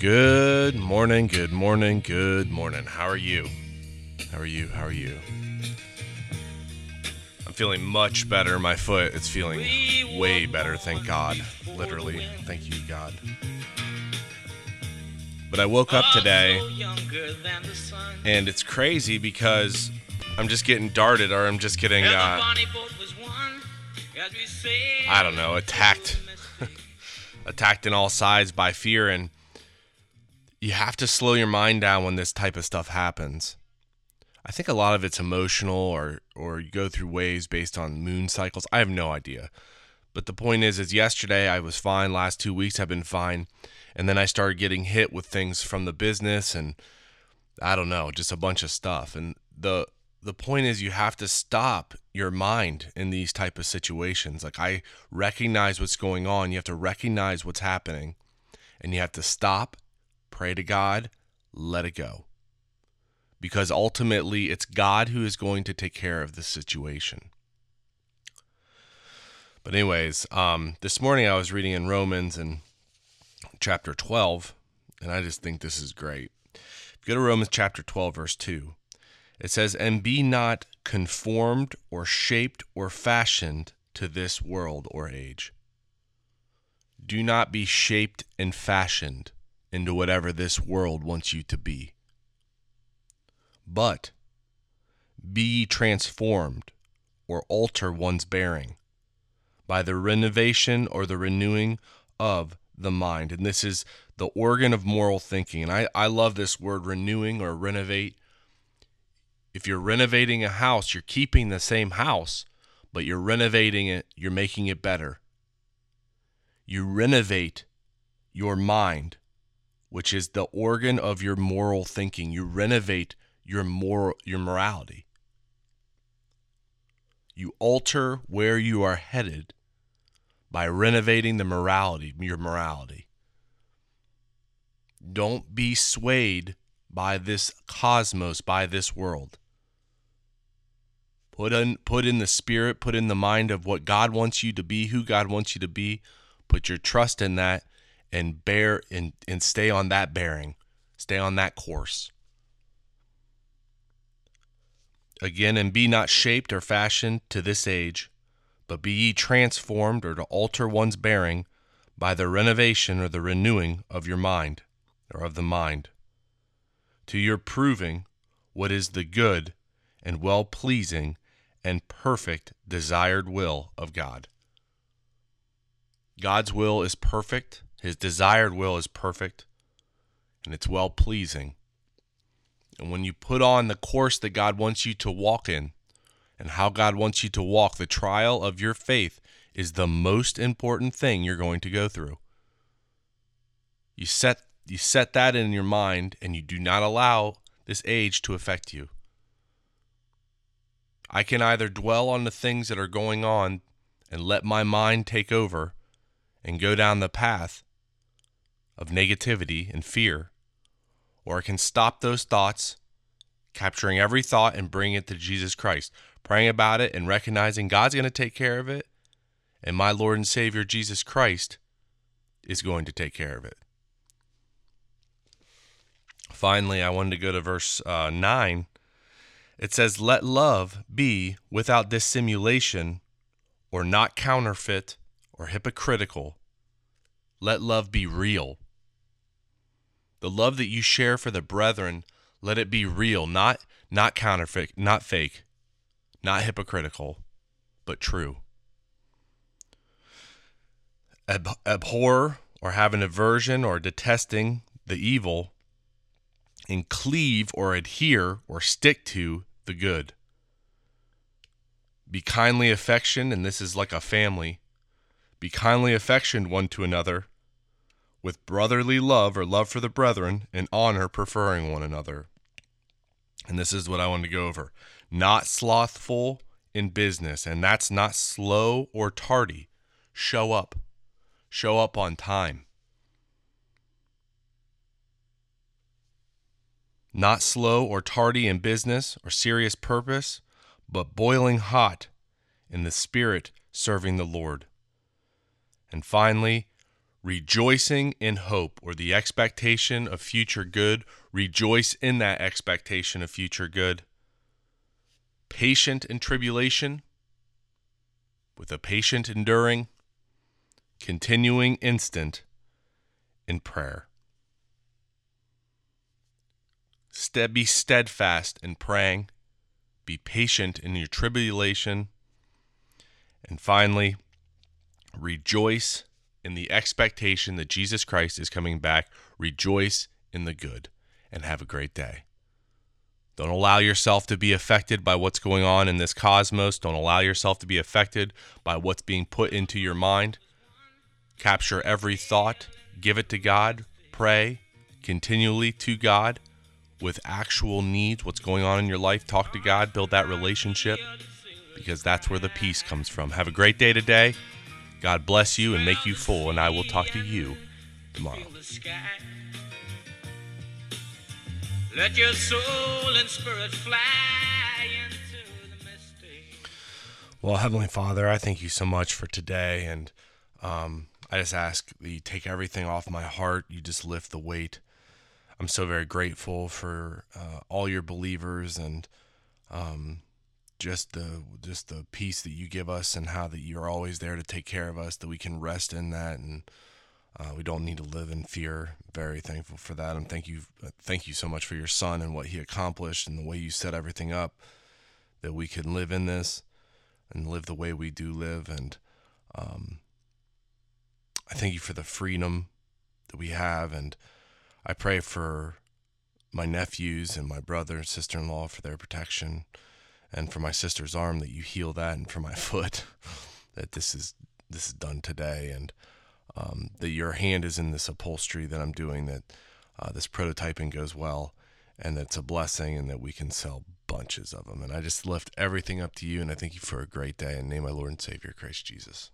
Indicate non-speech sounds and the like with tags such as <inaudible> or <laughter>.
Good morning, good morning, good morning. How are you? How are you? How are you? I'm feeling much better. My foot is feeling way better, thank God. Literally. Thank you, God. But I woke up today and it's crazy because I'm just getting darted or I'm just getting, uh, I don't know, attacked. <laughs> attacked in all sides by fear and you have to slow your mind down when this type of stuff happens. I think a lot of it's emotional or or you go through waves based on moon cycles. I have no idea. But the point is is yesterday I was fine, last 2 weeks I've been fine, and then I started getting hit with things from the business and I don't know, just a bunch of stuff. And the the point is you have to stop your mind in these type of situations. Like I recognize what's going on, you have to recognize what's happening and you have to stop pray to God, let it go. Because ultimately, it's God who is going to take care of the situation. But, anyways, um, this morning I was reading in Romans and chapter 12, and I just think this is great. Go to Romans chapter 12, verse 2, it says, And be not conformed or shaped or fashioned to this world or age. Do not be shaped and fashioned into whatever this world wants you to be. But be transformed or alter one's bearing by the renovation or the renewing of the mind. And this is the organ of moral thinking. And I, I love this word renewing or renovate. If you're renovating a house, you're keeping the same house, but you're renovating it, you're making it better. You renovate your mind which is the organ of your moral thinking. You renovate your moral your morality. You alter where you are headed by renovating the morality, your morality. Don't be swayed by this cosmos, by this world. Put in put in the spirit, put in the mind of what God wants you to be, who God wants you to be. Put your trust in that and bear and, and stay on that bearing, stay on that course. Again, and be not shaped or fashioned to this age, but be ye transformed or to alter one's bearing by the renovation or the renewing of your mind, or of the mind, to your proving what is the good and well pleasing and perfect desired will of God. God's will is perfect his desired will is perfect and it's well pleasing. And when you put on the course that God wants you to walk in and how God wants you to walk, the trial of your faith is the most important thing you're going to go through. You set you set that in your mind and you do not allow this age to affect you. I can either dwell on the things that are going on and let my mind take over and go down the path of negativity and fear, or I can stop those thoughts, capturing every thought and bring it to Jesus Christ, praying about it and recognizing God's going to take care of it, and my Lord and Savior Jesus Christ is going to take care of it. Finally, I wanted to go to verse uh, 9. It says, Let love be without dissimulation, or not counterfeit, or hypocritical. Let love be real. The love that you share for the brethren, let it be real, not not counterfeit, not fake, not hypocritical, but true. Ab- abhor or have an aversion or detesting the evil, and cleave or adhere or stick to the good. Be kindly affectioned, and this is like a family. Be kindly affectioned one to another with brotherly love or love for the brethren, and honor preferring one another. And this is what I want to go over. Not slothful in business, and that's not slow or tardy. Show up. Show up on time. Not slow or tardy in business or serious purpose, but boiling hot in the spirit serving the Lord. And finally, rejoicing in hope or the expectation of future good, rejoice in that expectation of future good. Patient in tribulation, with a patient enduring, continuing instant in prayer. be steadfast in praying, be patient in your tribulation, and finally, rejoice in the expectation that Jesus Christ is coming back. Rejoice in the good and have a great day. Don't allow yourself to be affected by what's going on in this cosmos. Don't allow yourself to be affected by what's being put into your mind. Capture every thought, give it to God, pray continually to God with actual needs, what's going on in your life. Talk to God, build that relationship because that's where the peace comes from. Have a great day today. God bless you and make you full, and I will talk to you tomorrow. Let your soul and spirit fly into the. Well, Heavenly Father, I thank you so much for today, and um, I just ask that you take everything off my heart. You just lift the weight. I'm so very grateful for uh, all your believers and um, just the just the peace that you give us and how that you're always there to take care of us that we can rest in that and uh, we don't need to live in fear. Very thankful for that. And thank you thank you so much for your son and what he accomplished and the way you set everything up that we can live in this and live the way we do live. And um, i thank you for the freedom that we have. And i pray for my nephews and my brother and sister-in-law for their protection and for my sister's arm that you heal that, and for my <laughs> foot that this is this is done today, and um, that your hand is in this upholstery that I'm doing, that uh, this prototyping goes well, and that it's a blessing, and that we can sell bunches of them. And I just lift everything up to you, and I thank you for a great day. In name, of my Lord and Savior, Christ Jesus.